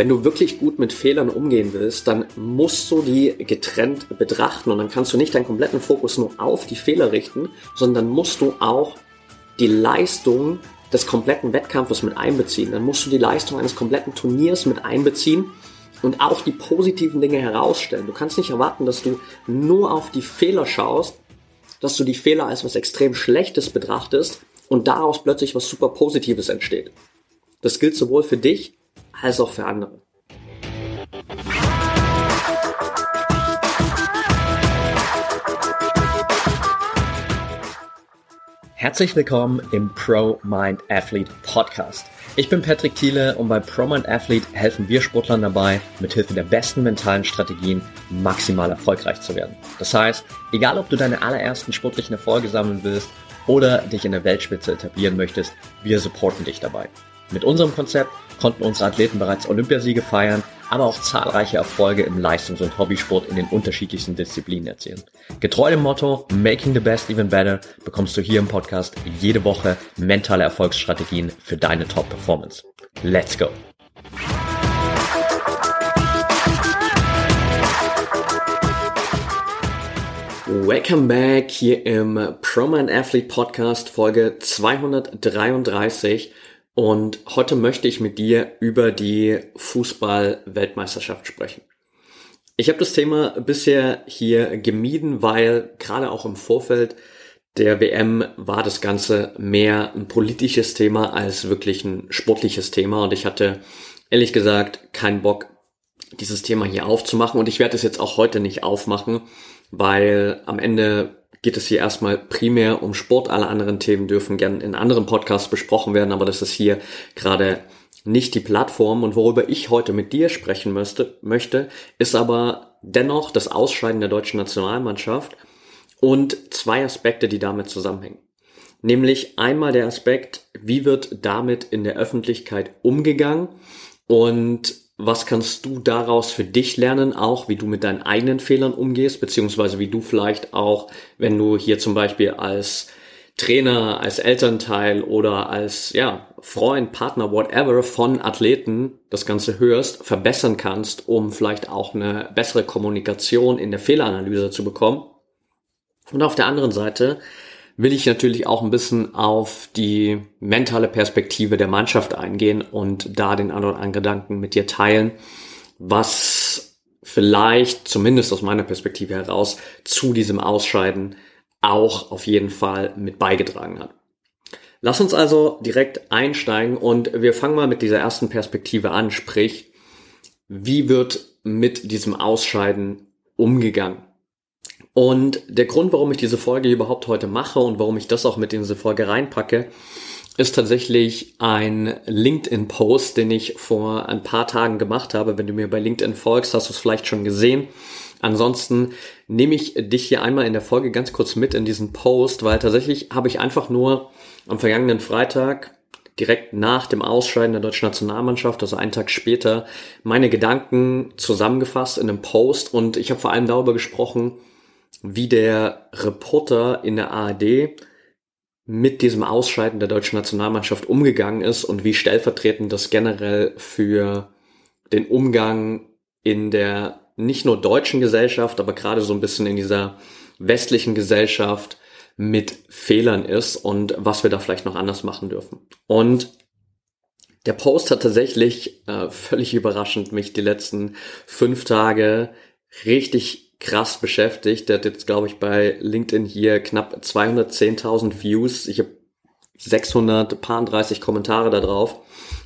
wenn du wirklich gut mit Fehlern umgehen willst, dann musst du die getrennt betrachten und dann kannst du nicht deinen kompletten Fokus nur auf die Fehler richten, sondern musst du auch die Leistung des kompletten Wettkampfes mit einbeziehen. Dann musst du die Leistung eines kompletten Turniers mit einbeziehen und auch die positiven Dinge herausstellen. Du kannst nicht erwarten, dass du nur auf die Fehler schaust, dass du die Fehler als was extrem Schlechtes betrachtest und daraus plötzlich was super Positives entsteht. Das gilt sowohl für dich als auch für andere. Herzlich willkommen im Pro Mind Athlete Podcast. Ich bin Patrick Thiele und bei Pro Mind Athlete helfen wir Sportlern dabei, mithilfe der besten mentalen Strategien maximal erfolgreich zu werden. Das heißt, egal ob du deine allerersten sportlichen Erfolge sammeln willst oder dich in der Weltspitze etablieren möchtest, wir supporten dich dabei. Mit unserem Konzept konnten unsere Athleten bereits Olympiasiege feiern, aber auch zahlreiche Erfolge im Leistungs- und Hobbysport in den unterschiedlichsten Disziplinen erzielen. Getreu dem Motto Making the Best Even Better bekommst du hier im Podcast jede Woche mentale Erfolgsstrategien für deine Top-Performance. Let's go! Welcome back hier im Proman Athlete Podcast Folge 233 und heute möchte ich mit dir über die Fußball-Weltmeisterschaft sprechen. Ich habe das Thema bisher hier gemieden, weil gerade auch im Vorfeld der WM war das Ganze mehr ein politisches Thema als wirklich ein sportliches Thema und ich hatte ehrlich gesagt keinen Bock, dieses Thema hier aufzumachen und ich werde es jetzt auch heute nicht aufmachen, weil am Ende geht es hier erstmal primär um Sport. Alle anderen Themen dürfen gern in anderen Podcasts besprochen werden, aber das ist hier gerade nicht die Plattform. Und worüber ich heute mit dir sprechen müsste, möchte, ist aber dennoch das Ausscheiden der deutschen Nationalmannschaft und zwei Aspekte, die damit zusammenhängen. Nämlich einmal der Aspekt, wie wird damit in der Öffentlichkeit umgegangen und was kannst du daraus für dich lernen, auch wie du mit deinen eigenen Fehlern umgehst, beziehungsweise wie du vielleicht auch, wenn du hier zum Beispiel als Trainer, als Elternteil oder als ja, Freund, Partner, whatever von Athleten das Ganze hörst, verbessern kannst, um vielleicht auch eine bessere Kommunikation in der Fehleranalyse zu bekommen. Und auf der anderen Seite, will ich natürlich auch ein bisschen auf die mentale Perspektive der Mannschaft eingehen und da den anderen Gedanken mit dir teilen, was vielleicht, zumindest aus meiner Perspektive heraus, zu diesem Ausscheiden auch auf jeden Fall mit beigetragen hat. Lass uns also direkt einsteigen und wir fangen mal mit dieser ersten Perspektive an, sprich, wie wird mit diesem Ausscheiden umgegangen? Und der Grund, warum ich diese Folge überhaupt heute mache und warum ich das auch mit in diese Folge reinpacke, ist tatsächlich ein LinkedIn-Post, den ich vor ein paar Tagen gemacht habe. Wenn du mir bei LinkedIn folgst, hast du es vielleicht schon gesehen. Ansonsten nehme ich dich hier einmal in der Folge ganz kurz mit in diesen Post, weil tatsächlich habe ich einfach nur am vergangenen Freitag direkt nach dem Ausscheiden der deutschen Nationalmannschaft, also einen Tag später, meine Gedanken zusammengefasst in einem Post und ich habe vor allem darüber gesprochen, wie der Reporter in der ARD mit diesem Ausscheiden der deutschen Nationalmannschaft umgegangen ist und wie stellvertretend das generell für den Umgang in der nicht nur deutschen Gesellschaft, aber gerade so ein bisschen in dieser westlichen Gesellschaft mit Fehlern ist und was wir da vielleicht noch anders machen dürfen. Und der Post hat tatsächlich äh, völlig überraschend mich die letzten fünf Tage richtig krass beschäftigt. Der hat jetzt, glaube ich, bei LinkedIn hier knapp 210.000 Views. Ich habe 630 Kommentare da drauf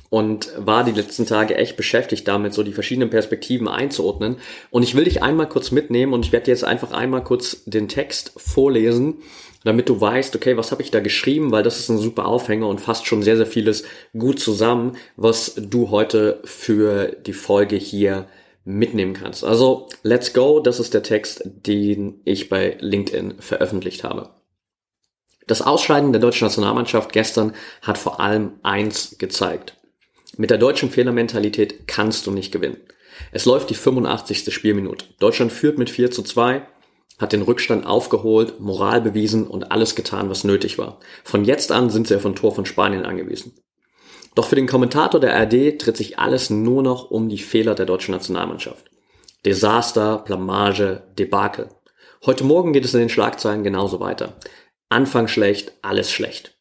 und war die letzten Tage echt beschäftigt damit, so die verschiedenen Perspektiven einzuordnen. Und ich will dich einmal kurz mitnehmen und ich werde jetzt einfach einmal kurz den Text vorlesen, damit du weißt, okay, was habe ich da geschrieben, weil das ist ein super Aufhänger und fasst schon sehr, sehr vieles gut zusammen, was du heute für die Folge hier mitnehmen kannst. Also, let's go, das ist der Text, den ich bei LinkedIn veröffentlicht habe. Das Ausscheiden der deutschen Nationalmannschaft gestern hat vor allem eins gezeigt. Mit der deutschen Fehlermentalität kannst du nicht gewinnen. Es läuft die 85. Spielminute. Deutschland führt mit 4 zu 2, hat den Rückstand aufgeholt, Moral bewiesen und alles getan, was nötig war. Von jetzt an sind sie auf ein Tor von Spanien angewiesen. Doch für den Kommentator der ARD dreht sich alles nur noch um die Fehler der deutschen Nationalmannschaft. Desaster, Blamage, Debakel. Heute Morgen geht es in den Schlagzeilen genauso weiter. Anfang schlecht, alles schlecht.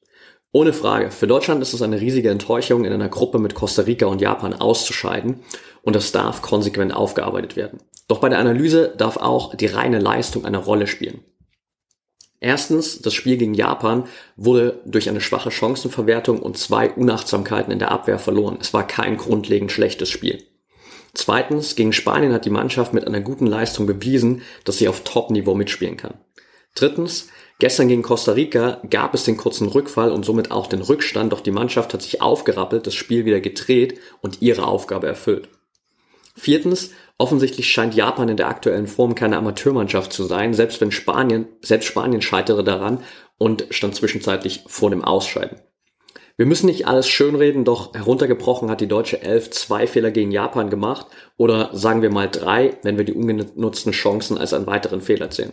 Ohne Frage, für Deutschland ist es eine riesige Enttäuschung, in einer Gruppe mit Costa Rica und Japan auszuscheiden und das darf konsequent aufgearbeitet werden. Doch bei der Analyse darf auch die reine Leistung eine Rolle spielen. Erstens, das Spiel gegen Japan wurde durch eine schwache Chancenverwertung und zwei Unachtsamkeiten in der Abwehr verloren. Es war kein grundlegend schlechtes Spiel. Zweitens, gegen Spanien hat die Mannschaft mit einer guten Leistung bewiesen, dass sie auf Top-Niveau mitspielen kann. Drittens, gestern gegen Costa Rica gab es den kurzen Rückfall und somit auch den Rückstand, doch die Mannschaft hat sich aufgerappelt, das Spiel wieder gedreht und ihre Aufgabe erfüllt. Viertens, offensichtlich scheint Japan in der aktuellen Form keine Amateurmannschaft zu sein, selbst wenn Spanien, selbst Spanien scheitere daran und stand zwischenzeitlich vor dem Ausscheiden. Wir müssen nicht alles schönreden, doch heruntergebrochen hat die deutsche Elf zwei Fehler gegen Japan gemacht oder sagen wir mal drei, wenn wir die ungenutzten Chancen als einen weiteren Fehler zählen.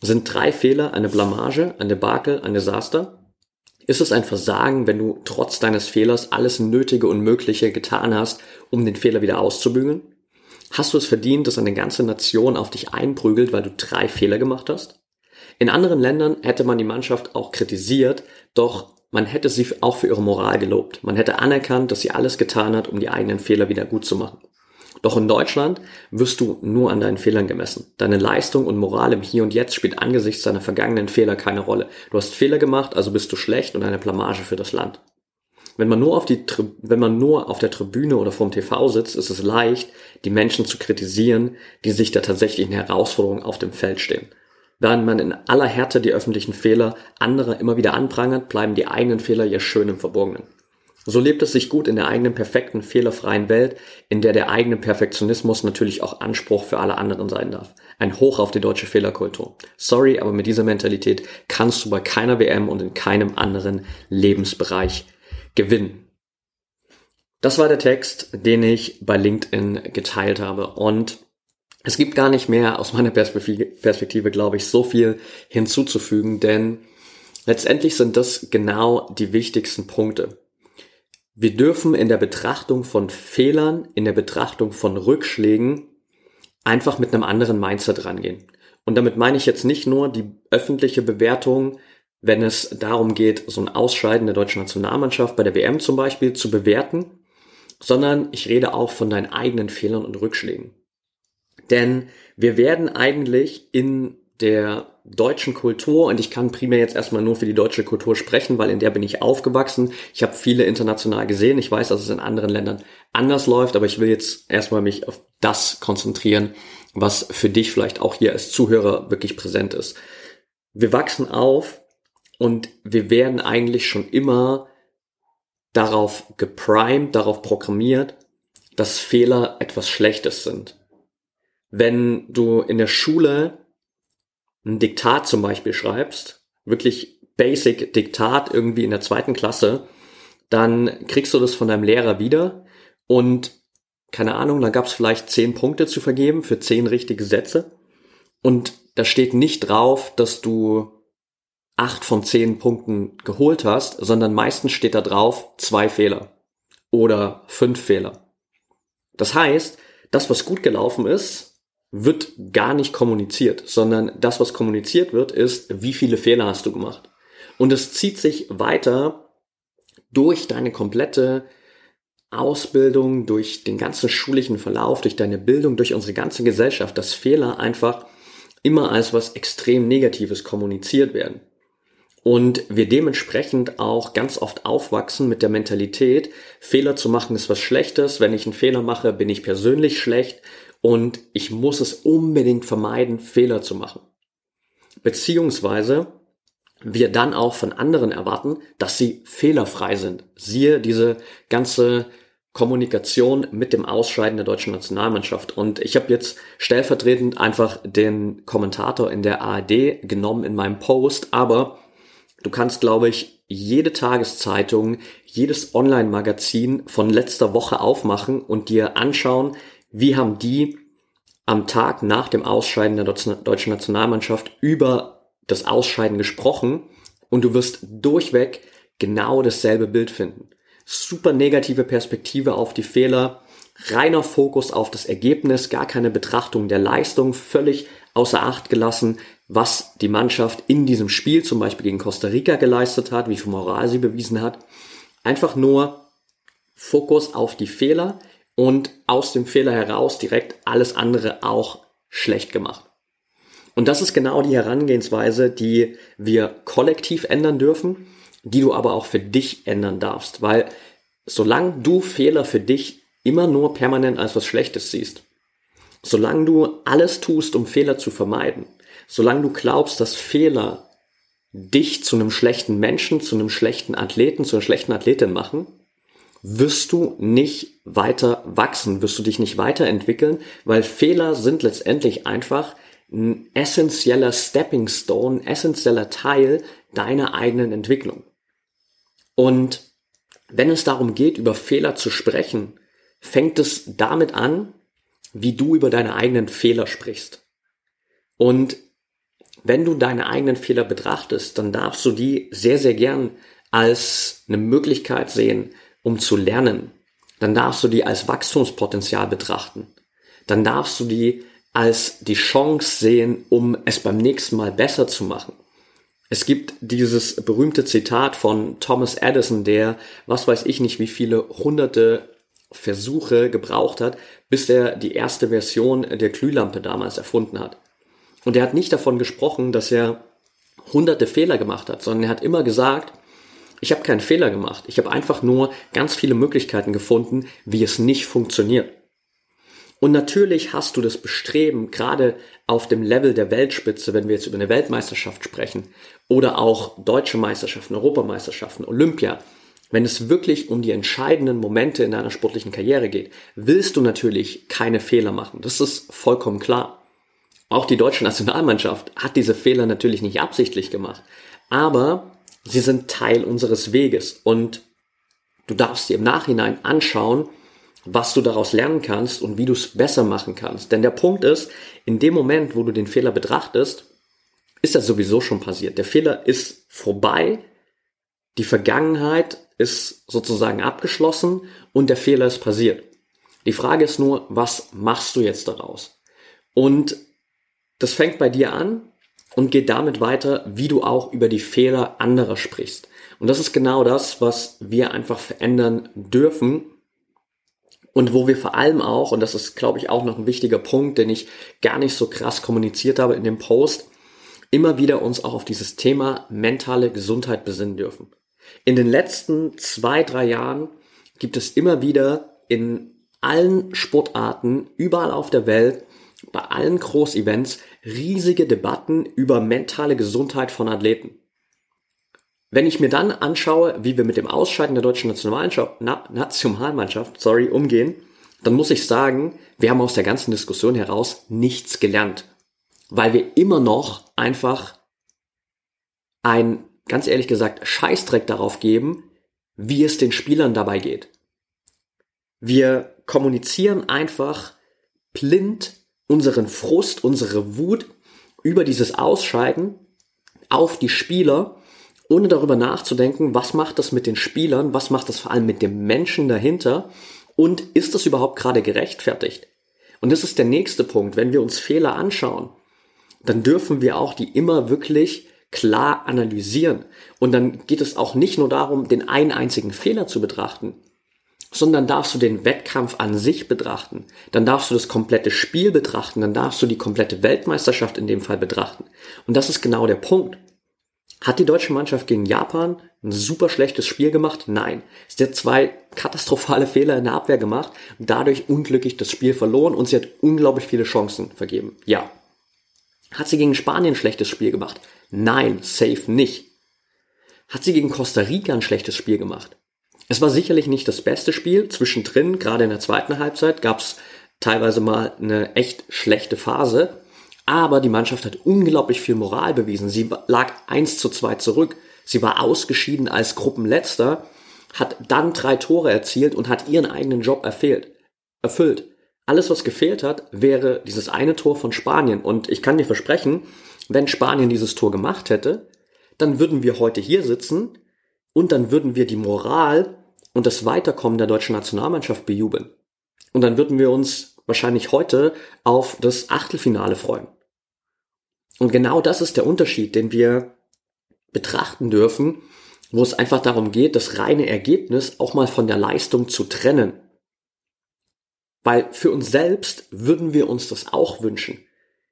Sind drei Fehler eine Blamage, ein Debakel, ein Desaster? Ist es ein Versagen, wenn du trotz deines Fehlers alles Nötige und Mögliche getan hast, um den Fehler wieder auszubügeln? Hast du es verdient, dass eine ganze Nation auf dich einprügelt, weil du drei Fehler gemacht hast? In anderen Ländern hätte man die Mannschaft auch kritisiert, doch man hätte sie auch für ihre Moral gelobt. Man hätte anerkannt, dass sie alles getan hat, um die eigenen Fehler wieder gut zu machen. Doch in Deutschland wirst du nur an deinen Fehlern gemessen. Deine Leistung und Moral im Hier und Jetzt spielt angesichts deiner vergangenen Fehler keine Rolle. Du hast Fehler gemacht, also bist du schlecht und eine Blamage für das Land. Wenn man nur auf die, wenn man nur auf der Tribüne oder vorm TV sitzt, ist es leicht, die Menschen zu kritisieren, die sich der tatsächlichen Herausforderung auf dem Feld stehen. Während man in aller Härte die öffentlichen Fehler anderer immer wieder anprangert, bleiben die eigenen Fehler ja schön im Verborgenen. So lebt es sich gut in der eigenen perfekten, fehlerfreien Welt, in der der eigene Perfektionismus natürlich auch Anspruch für alle anderen sein darf. Ein Hoch auf die deutsche Fehlerkultur. Sorry, aber mit dieser Mentalität kannst du bei keiner WM und in keinem anderen Lebensbereich gewinnen. Das war der Text, den ich bei LinkedIn geteilt habe und es gibt gar nicht mehr aus meiner Perspektive, glaube ich, so viel hinzuzufügen, denn letztendlich sind das genau die wichtigsten Punkte. Wir dürfen in der Betrachtung von Fehlern, in der Betrachtung von Rückschlägen einfach mit einem anderen Mindset rangehen. Und damit meine ich jetzt nicht nur die öffentliche Bewertung, wenn es darum geht, so ein Ausscheiden der deutschen Nationalmannschaft bei der WM zum Beispiel zu bewerten, sondern ich rede auch von deinen eigenen Fehlern und Rückschlägen. Denn wir werden eigentlich in der deutschen Kultur und ich kann primär jetzt erstmal nur für die deutsche Kultur sprechen, weil in der bin ich aufgewachsen. Ich habe viele international gesehen. Ich weiß, dass es in anderen Ländern anders läuft, aber ich will jetzt erstmal mich auf das konzentrieren, was für dich vielleicht auch hier als Zuhörer wirklich präsent ist. Wir wachsen auf und wir werden eigentlich schon immer darauf geprimed, darauf programmiert, dass Fehler etwas Schlechtes sind. Wenn du in der Schule ein Diktat zum Beispiel schreibst, wirklich Basic Diktat irgendwie in der zweiten Klasse, dann kriegst du das von deinem Lehrer wieder und keine Ahnung, da gab es vielleicht zehn Punkte zu vergeben für zehn richtige Sätze und da steht nicht drauf, dass du acht von zehn Punkten geholt hast, sondern meistens steht da drauf zwei Fehler oder fünf Fehler. Das heißt, das, was gut gelaufen ist, wird gar nicht kommuniziert, sondern das, was kommuniziert wird, ist, wie viele Fehler hast du gemacht. Und es zieht sich weiter durch deine komplette Ausbildung, durch den ganzen schulischen Verlauf, durch deine Bildung, durch unsere ganze Gesellschaft, dass Fehler einfach immer als was extrem Negatives kommuniziert werden. Und wir dementsprechend auch ganz oft aufwachsen mit der Mentalität, Fehler zu machen ist was Schlechtes, wenn ich einen Fehler mache, bin ich persönlich schlecht und ich muss es unbedingt vermeiden, Fehler zu machen. Beziehungsweise wir dann auch von anderen erwarten, dass sie fehlerfrei sind. Siehe diese ganze Kommunikation mit dem Ausscheiden der deutschen Nationalmannschaft. Und ich habe jetzt stellvertretend einfach den Kommentator in der ARD genommen in meinem Post, aber du kannst, glaube ich, jede Tageszeitung, jedes Online-Magazin von letzter Woche aufmachen und dir anschauen, wie haben die am Tag nach dem Ausscheiden der deutschen Nationalmannschaft über das Ausscheiden gesprochen und du wirst durchweg genau dasselbe Bild finden. super negative Perspektive auf die Fehler, reiner Fokus auf das Ergebnis, gar keine Betrachtung der Leistung, völlig außer Acht gelassen, was die Mannschaft in diesem Spiel zum Beispiel gegen Costa Rica geleistet hat, wie viel Moral sie bewiesen hat. Einfach nur Fokus auf die Fehler und aus dem Fehler heraus direkt alles andere auch schlecht gemacht. Und das ist genau die Herangehensweise, die wir kollektiv ändern dürfen, die du aber auch für dich ändern darfst, weil solange du Fehler für dich immer nur permanent als was Schlechtes siehst, solange du alles tust, um Fehler zu vermeiden, solange du glaubst, dass Fehler dich zu einem schlechten Menschen, zu einem schlechten Athleten, zu einer schlechten Athletin machen, wirst du nicht weiter wachsen, wirst du dich nicht weiterentwickeln, weil Fehler sind letztendlich einfach ein essentieller Stepping Stone, essentieller Teil deiner eigenen Entwicklung. Und wenn es darum geht, über Fehler zu sprechen, fängt es damit an, wie du über deine eigenen Fehler sprichst. Und wenn du deine eigenen Fehler betrachtest, dann darfst du die sehr, sehr gern als eine Möglichkeit sehen, um zu lernen. Dann darfst du die als Wachstumspotenzial betrachten. Dann darfst du die als die Chance sehen, um es beim nächsten Mal besser zu machen. Es gibt dieses berühmte Zitat von Thomas Edison, der, was weiß ich nicht, wie viele hunderte Versuche gebraucht hat, bis er die erste Version der Glühlampe damals erfunden hat. Und er hat nicht davon gesprochen, dass er hunderte Fehler gemacht hat, sondern er hat immer gesagt, ich habe keinen Fehler gemacht, ich habe einfach nur ganz viele Möglichkeiten gefunden, wie es nicht funktioniert. Und natürlich hast du das Bestreben, gerade auf dem Level der Weltspitze, wenn wir jetzt über eine Weltmeisterschaft sprechen, oder auch deutsche Meisterschaften, Europameisterschaften, Olympia, wenn es wirklich um die entscheidenden Momente in deiner sportlichen Karriere geht, willst du natürlich keine Fehler machen. Das ist vollkommen klar. Auch die deutsche Nationalmannschaft hat diese Fehler natürlich nicht absichtlich gemacht. Aber sie sind Teil unseres Weges und du darfst dir im Nachhinein anschauen, was du daraus lernen kannst und wie du es besser machen kannst. Denn der Punkt ist, in dem Moment, wo du den Fehler betrachtest, ist das sowieso schon passiert. Der Fehler ist vorbei, die Vergangenheit ist sozusagen abgeschlossen und der Fehler ist passiert. Die Frage ist nur, was machst du jetzt daraus? Und das fängt bei dir an und geht damit weiter, wie du auch über die Fehler anderer sprichst. Und das ist genau das, was wir einfach verändern dürfen und wo wir vor allem auch, und das ist, glaube ich, auch noch ein wichtiger Punkt, den ich gar nicht so krass kommuniziert habe in dem Post, immer wieder uns auch auf dieses Thema mentale Gesundheit besinnen dürfen. In den letzten zwei, drei Jahren gibt es immer wieder in allen Sportarten, überall auf der Welt, bei allen Großevents riesige Debatten über mentale Gesundheit von Athleten. Wenn ich mir dann anschaue, wie wir mit dem Ausscheiden der deutschen Nationalmannschaft sorry, umgehen, dann muss ich sagen, wir haben aus der ganzen Diskussion heraus nichts gelernt. Weil wir immer noch einfach ein ganz ehrlich gesagt, Scheißdreck darauf geben, wie es den Spielern dabei geht. Wir kommunizieren einfach blind unseren Frust, unsere Wut über dieses Ausscheiden auf die Spieler, ohne darüber nachzudenken, was macht das mit den Spielern, was macht das vor allem mit dem Menschen dahinter und ist das überhaupt gerade gerechtfertigt? Und das ist der nächste Punkt. Wenn wir uns Fehler anschauen, dann dürfen wir auch die immer wirklich klar analysieren. Und dann geht es auch nicht nur darum, den einen einzigen Fehler zu betrachten, sondern darfst du den Wettkampf an sich betrachten. Dann darfst du das komplette Spiel betrachten. Dann darfst du die komplette Weltmeisterschaft in dem Fall betrachten. Und das ist genau der Punkt. Hat die deutsche Mannschaft gegen Japan ein super schlechtes Spiel gemacht? Nein. Sie hat zwei katastrophale Fehler in der Abwehr gemacht dadurch unglücklich das Spiel verloren und sie hat unglaublich viele Chancen vergeben. Ja. Hat sie gegen Spanien ein schlechtes Spiel gemacht? Nein, safe nicht. Hat sie gegen Costa Rica ein schlechtes Spiel gemacht? Es war sicherlich nicht das beste Spiel. Zwischendrin, gerade in der zweiten Halbzeit, gab es teilweise mal eine echt schlechte Phase. Aber die Mannschaft hat unglaublich viel Moral bewiesen. Sie lag 1 zu 2 zurück. Sie war ausgeschieden als Gruppenletzter, hat dann drei Tore erzielt und hat ihren eigenen Job erfüllt. erfüllt. Alles, was gefehlt hat, wäre dieses eine Tor von Spanien. Und ich kann dir versprechen, wenn Spanien dieses Tor gemacht hätte, dann würden wir heute hier sitzen und dann würden wir die Moral und das Weiterkommen der deutschen Nationalmannschaft bejubeln. Und dann würden wir uns wahrscheinlich heute auf das Achtelfinale freuen. Und genau das ist der Unterschied, den wir betrachten dürfen, wo es einfach darum geht, das reine Ergebnis auch mal von der Leistung zu trennen. Weil für uns selbst würden wir uns das auch wünschen.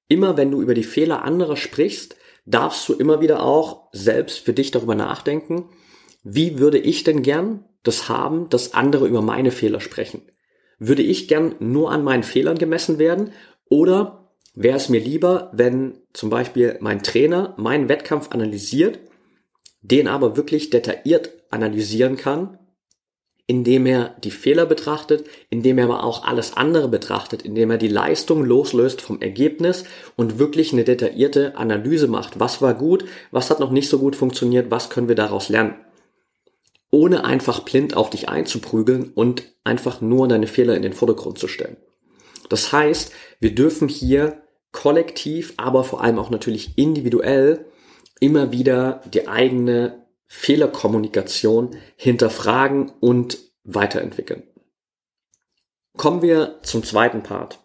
Immer wenn du über die Fehler anderer sprichst, darfst du immer wieder auch selbst für dich darüber nachdenken, wie würde ich denn gern das haben, dass andere über meine Fehler sprechen? Würde ich gern nur an meinen Fehlern gemessen werden oder wäre es mir lieber, wenn zum Beispiel mein Trainer meinen Wettkampf analysiert, den aber wirklich detailliert analysieren kann, indem er die Fehler betrachtet, indem er aber auch alles andere betrachtet, indem er die Leistung loslöst vom Ergebnis und wirklich eine detaillierte Analyse macht. Was war gut, was hat noch nicht so gut funktioniert, was können wir daraus lernen? Ohne einfach blind auf dich einzuprügeln und einfach nur deine Fehler in den Vordergrund zu stellen. Das heißt, wir dürfen hier kollektiv, aber vor allem auch natürlich individuell immer wieder die eigene Fehlerkommunikation hinterfragen und weiterentwickeln. Kommen wir zum zweiten Part.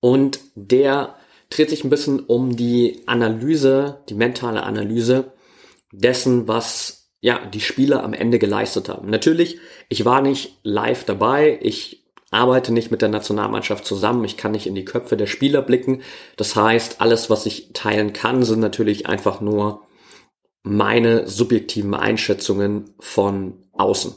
Und der dreht sich ein bisschen um die Analyse, die mentale Analyse dessen, was ja die Spieler am Ende geleistet haben. Natürlich, ich war nicht live dabei, ich arbeite nicht mit der Nationalmannschaft zusammen, ich kann nicht in die Köpfe der Spieler blicken. Das heißt, alles, was ich teilen kann, sind natürlich einfach nur meine subjektiven Einschätzungen von außen.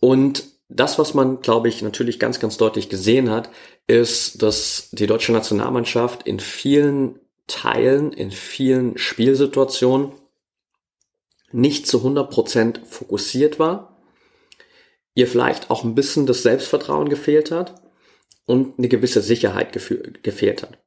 Und das, was man, glaube ich, natürlich ganz, ganz deutlich gesehen hat, ist, dass die deutsche Nationalmannschaft in vielen Teilen, in vielen Spielsituationen nicht zu 100 Prozent fokussiert war ihr vielleicht auch ein bisschen das Selbstvertrauen gefehlt hat und eine gewisse Sicherheit gefehlt hat.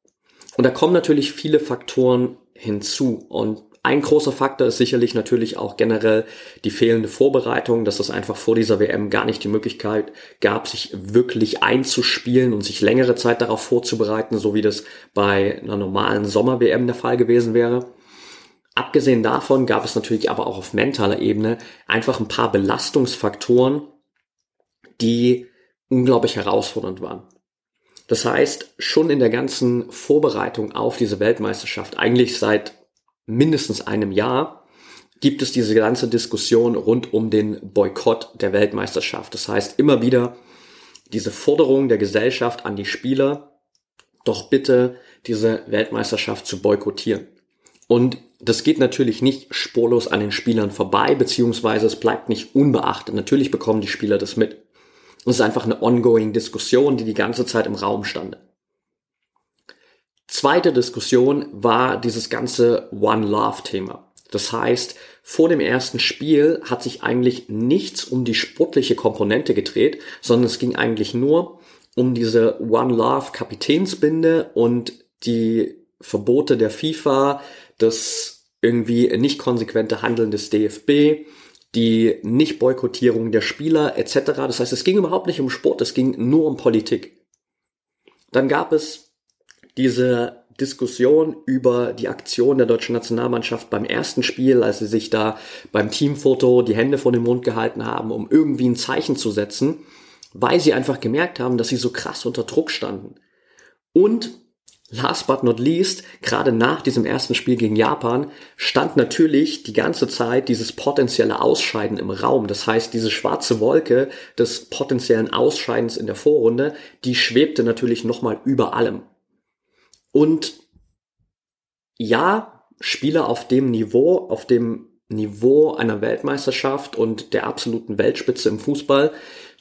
Und da kommen natürlich viele Faktoren hinzu. Und ein großer Faktor ist sicherlich natürlich auch generell die fehlende Vorbereitung, dass es einfach vor dieser WM gar nicht die Möglichkeit gab, sich wirklich einzuspielen und sich längere Zeit darauf vorzubereiten, so wie das bei einer normalen Sommer-WM der Fall gewesen wäre. Abgesehen davon gab es natürlich aber auch auf mentaler Ebene einfach ein paar Belastungsfaktoren, die unglaublich herausfordernd waren. Das heißt, schon in der ganzen Vorbereitung auf diese Weltmeisterschaft, eigentlich seit mindestens einem Jahr, gibt es diese ganze Diskussion rund um den Boykott der Weltmeisterschaft. Das heißt, immer wieder diese Forderung der Gesellschaft an die Spieler, doch bitte diese Weltmeisterschaft zu boykottieren. Und das geht natürlich nicht spurlos an den Spielern vorbei, beziehungsweise es bleibt nicht unbeachtet. Natürlich bekommen die Spieler das mit. Es ist einfach eine ongoing Diskussion, die die ganze Zeit im Raum stand. Zweite Diskussion war dieses ganze One Love Thema. Das heißt, vor dem ersten Spiel hat sich eigentlich nichts um die sportliche Komponente gedreht, sondern es ging eigentlich nur um diese One Love Kapitänsbinde und die Verbote der FIFA, das irgendwie nicht konsequente Handeln des DFB, die Nicht-Boykottierung der Spieler etc. Das heißt, es ging überhaupt nicht um Sport, es ging nur um Politik. Dann gab es diese Diskussion über die Aktion der deutschen Nationalmannschaft beim ersten Spiel, als sie sich da beim Teamfoto die Hände vor den Mund gehalten haben, um irgendwie ein Zeichen zu setzen, weil sie einfach gemerkt haben, dass sie so krass unter Druck standen. Und Last but not least, gerade nach diesem ersten Spiel gegen Japan, stand natürlich die ganze Zeit dieses potenzielle Ausscheiden im Raum. Das heißt, diese schwarze Wolke des potenziellen Ausscheidens in der Vorrunde, die schwebte natürlich nochmal über allem. Und ja, Spieler auf dem Niveau, auf dem Niveau einer Weltmeisterschaft und der absoluten Weltspitze im Fußball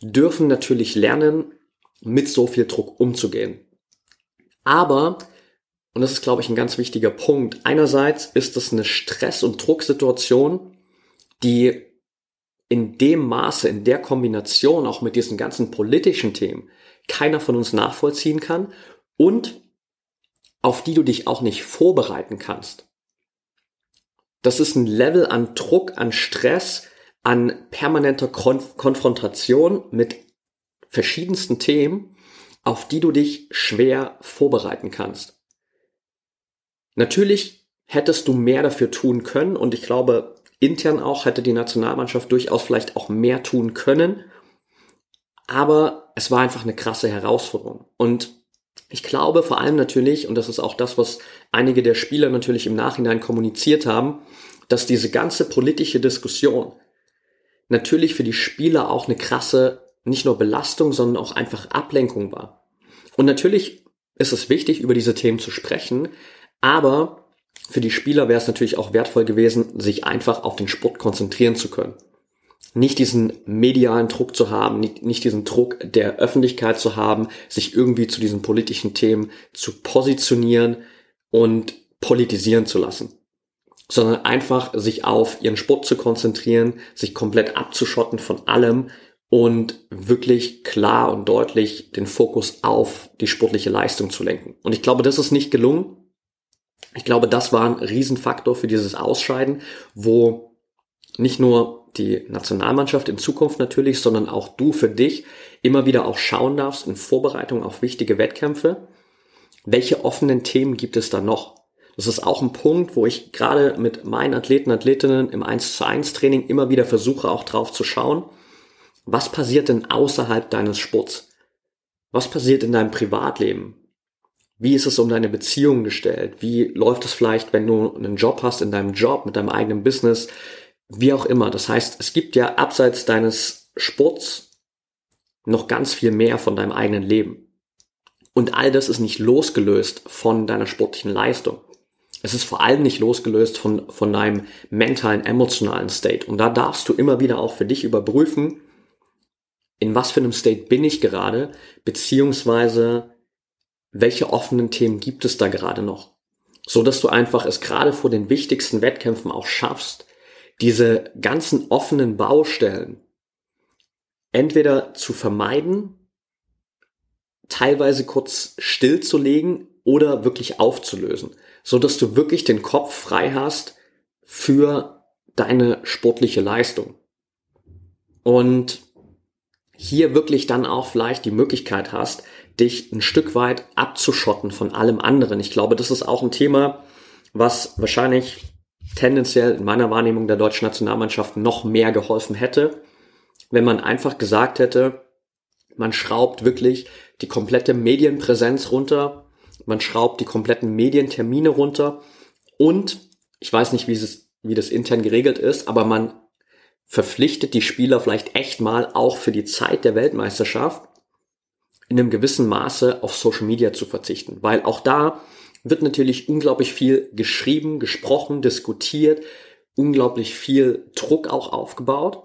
dürfen natürlich lernen, mit so viel Druck umzugehen. Aber, und das ist, glaube ich, ein ganz wichtiger Punkt, einerseits ist es eine Stress- und Drucksituation, die in dem Maße, in der Kombination auch mit diesen ganzen politischen Themen keiner von uns nachvollziehen kann und auf die du dich auch nicht vorbereiten kannst. Das ist ein Level an Druck, an Stress, an permanenter Konf Konfrontation mit verschiedensten Themen, auf die du dich schwer vorbereiten kannst. Natürlich hättest du mehr dafür tun können und ich glaube, intern auch hätte die Nationalmannschaft durchaus vielleicht auch mehr tun können. Aber es war einfach eine krasse Herausforderung. Und ich glaube vor allem natürlich, und das ist auch das, was einige der Spieler natürlich im Nachhinein kommuniziert haben, dass diese ganze politische Diskussion natürlich für die Spieler auch eine krasse, nicht nur Belastung, sondern auch einfach Ablenkung war. Und natürlich ist es wichtig, über diese Themen zu sprechen, aber für die Spieler wäre es natürlich auch wertvoll gewesen, sich einfach auf den Sport konzentrieren zu können. Nicht diesen medialen Druck zu haben, nicht, nicht diesen Druck der Öffentlichkeit zu haben, sich irgendwie zu diesen politischen Themen zu positionieren und politisieren zu lassen sondern einfach sich auf ihren Sport zu konzentrieren, sich komplett abzuschotten von allem und wirklich klar und deutlich den Fokus auf die sportliche Leistung zu lenken. Und ich glaube, das ist nicht gelungen. Ich glaube, das war ein Riesenfaktor für dieses Ausscheiden, wo nicht nur die Nationalmannschaft in Zukunft natürlich, sondern auch du für dich immer wieder auch schauen darfst in Vorbereitung auf wichtige Wettkämpfe. Welche offenen Themen gibt es da noch? Das ist auch ein Punkt, wo ich gerade mit meinen Athleten, Athletinnen im 1 zu 1 Training immer wieder versuche auch drauf zu schauen, was passiert denn außerhalb deines Sports? Was passiert in deinem Privatleben? Wie ist es um deine Beziehung gestellt? Wie läuft es vielleicht, wenn du einen Job hast in deinem Job, mit deinem eigenen Business? Wie auch immer. Das heißt, es gibt ja abseits deines Sports noch ganz viel mehr von deinem eigenen Leben. Und all das ist nicht losgelöst von deiner sportlichen Leistung es ist vor allem nicht losgelöst von, von deinem mentalen, emotionalen State. Und da darfst du immer wieder auch für dich überprüfen, in was für einem State bin ich gerade, beziehungsweise welche offenen Themen gibt es da gerade noch. So dass du einfach es gerade vor den wichtigsten Wettkämpfen auch schaffst, diese ganzen offenen Baustellen entweder zu vermeiden, teilweise kurz stillzulegen oder wirklich aufzulösen so dass du wirklich den Kopf frei hast für deine sportliche Leistung. Und hier wirklich dann auch vielleicht die Möglichkeit hast, dich ein Stück weit abzuschotten von allem anderen. Ich glaube, das ist auch ein Thema, was wahrscheinlich tendenziell in meiner Wahrnehmung der deutschen Nationalmannschaft noch mehr geholfen hätte, wenn man einfach gesagt hätte, man schraubt wirklich die komplette Medienpräsenz runter, man schraubt die kompletten Medientermine runter und ich weiß nicht, wie, es, wie das intern geregelt ist, aber man verpflichtet die Spieler vielleicht echt mal auch für die Zeit der Weltmeisterschaft in einem gewissen Maße auf Social Media zu verzichten, weil auch da wird natürlich unglaublich viel geschrieben, gesprochen, diskutiert, unglaublich viel Druck auch aufgebaut.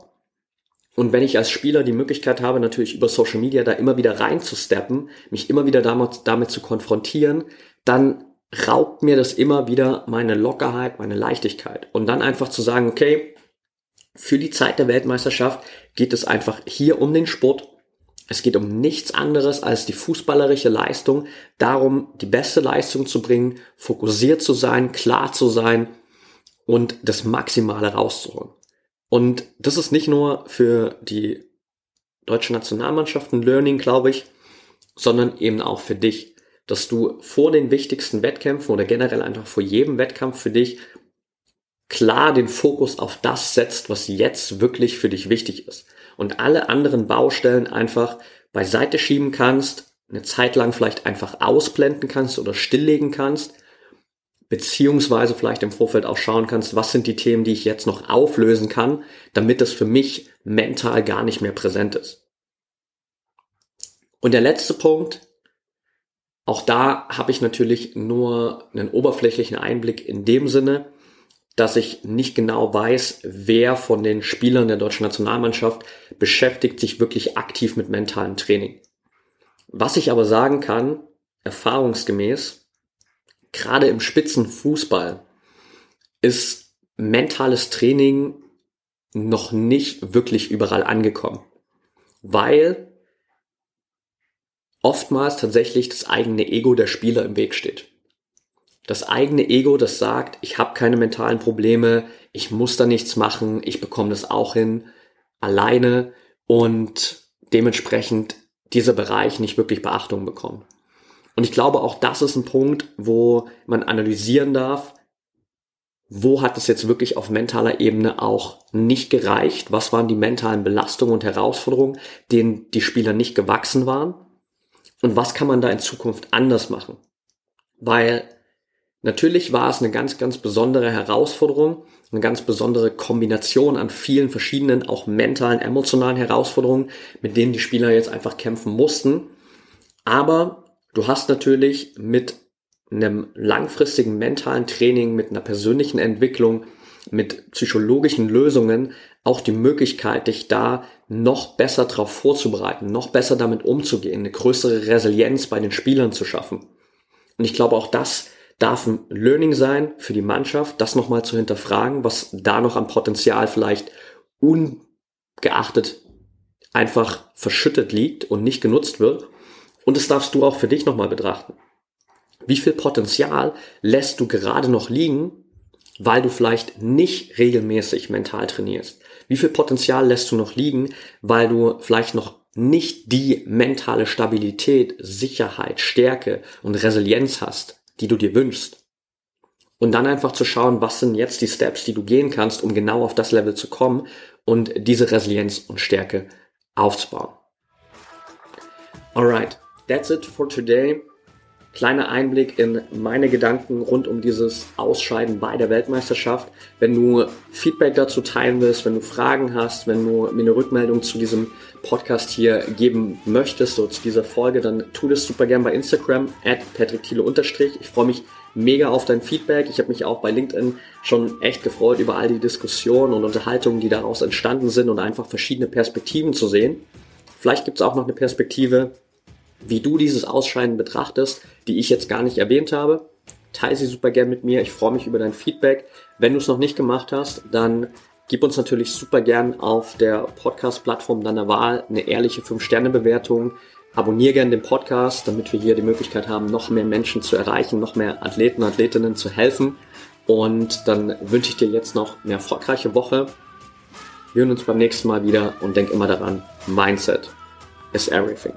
Und wenn ich als Spieler die Möglichkeit habe, natürlich über Social Media da immer wieder reinzusteppen, mich immer wieder damit, damit zu konfrontieren, dann raubt mir das immer wieder meine Lockerheit, meine Leichtigkeit. Und dann einfach zu sagen, okay, für die Zeit der Weltmeisterschaft geht es einfach hier um den Sport. Es geht um nichts anderes als die fußballerische Leistung, darum, die beste Leistung zu bringen, fokussiert zu sein, klar zu sein und das Maximale rauszuholen. Und das ist nicht nur für die deutsche Nationalmannschaft ein Learning, glaube ich, sondern eben auch für dich, dass du vor den wichtigsten Wettkämpfen oder generell einfach vor jedem Wettkampf für dich klar den Fokus auf das setzt, was jetzt wirklich für dich wichtig ist. Und alle anderen Baustellen einfach beiseite schieben kannst, eine Zeit lang vielleicht einfach ausblenden kannst oder stilllegen kannst beziehungsweise vielleicht im Vorfeld auch schauen kannst, was sind die Themen, die ich jetzt noch auflösen kann, damit das für mich mental gar nicht mehr präsent ist. Und der letzte Punkt, auch da habe ich natürlich nur einen oberflächlichen Einblick in dem Sinne, dass ich nicht genau weiß, wer von den Spielern der deutschen Nationalmannschaft beschäftigt sich wirklich aktiv mit mentalem Training. Was ich aber sagen kann, erfahrungsgemäß, gerade im Spitzenfußball ist mentales Training noch nicht wirklich überall angekommen, weil oftmals tatsächlich das eigene Ego der Spieler im Weg steht. Das eigene Ego, das sagt, ich habe keine mentalen Probleme, ich muss da nichts machen, ich bekomme das auch hin, alleine und dementsprechend dieser Bereich nicht wirklich Beachtung bekommt. Und ich glaube, auch das ist ein Punkt, wo man analysieren darf, wo hat es jetzt wirklich auf mentaler Ebene auch nicht gereicht? Was waren die mentalen Belastungen und Herausforderungen, denen die Spieler nicht gewachsen waren? Und was kann man da in Zukunft anders machen? Weil natürlich war es eine ganz, ganz besondere Herausforderung, eine ganz besondere Kombination an vielen verschiedenen, auch mentalen, emotionalen Herausforderungen, mit denen die Spieler jetzt einfach kämpfen mussten. Aber du hast natürlich mit einem langfristigen mentalen Training, mit einer persönlichen Entwicklung, mit psychologischen Lösungen auch die Möglichkeit, dich da noch besser darauf vorzubereiten, noch besser damit umzugehen, eine größere Resilienz bei den Spielern zu schaffen. Und ich glaube, auch das darf ein Learning sein für die Mannschaft, das nochmal zu hinterfragen, was da noch an Potenzial vielleicht ungeachtet einfach verschüttet liegt und nicht genutzt wird. Und das darfst du auch für dich nochmal betrachten. Wie viel Potenzial lässt du gerade noch liegen, weil du vielleicht nicht regelmäßig mental trainierst? Wie viel Potenzial lässt du noch liegen, weil du vielleicht noch nicht die mentale Stabilität, Sicherheit, Stärke und Resilienz hast, die du dir wünschst? Und dann einfach zu schauen, was sind jetzt die Steps, die du gehen kannst, um genau auf das Level zu kommen und diese Resilienz und Stärke aufzubauen. Alright, that's it for today kleiner Einblick in meine Gedanken rund um dieses Ausscheiden bei der Weltmeisterschaft. Wenn du Feedback dazu teilen willst, wenn du Fragen hast, wenn du mir eine Rückmeldung zu diesem Podcast hier geben möchtest, so zu dieser Folge, dann tu das super gern bei Instagram, at patrickthiele Ich freue mich mega auf dein Feedback. Ich habe mich auch bei LinkedIn schon echt gefreut über all die Diskussionen und Unterhaltungen, die daraus entstanden sind und einfach verschiedene Perspektiven zu sehen. Vielleicht gibt es auch noch eine Perspektive, wie du dieses Ausscheiden betrachtest, die ich jetzt gar nicht erwähnt habe. Teile sie super gern mit mir. Ich freue mich über dein Feedback. Wenn du es noch nicht gemacht hast, dann gib uns natürlich super gern auf der Podcast-Plattform deiner Wahl eine ehrliche 5-Sterne-Bewertung. Abonniere gern den Podcast, damit wir hier die Möglichkeit haben, noch mehr Menschen zu erreichen, noch mehr Athleten und Athletinnen zu helfen. Und dann wünsche ich dir jetzt noch eine erfolgreiche Woche. Wir hören uns beim nächsten Mal wieder und denk immer daran, Mindset is everything.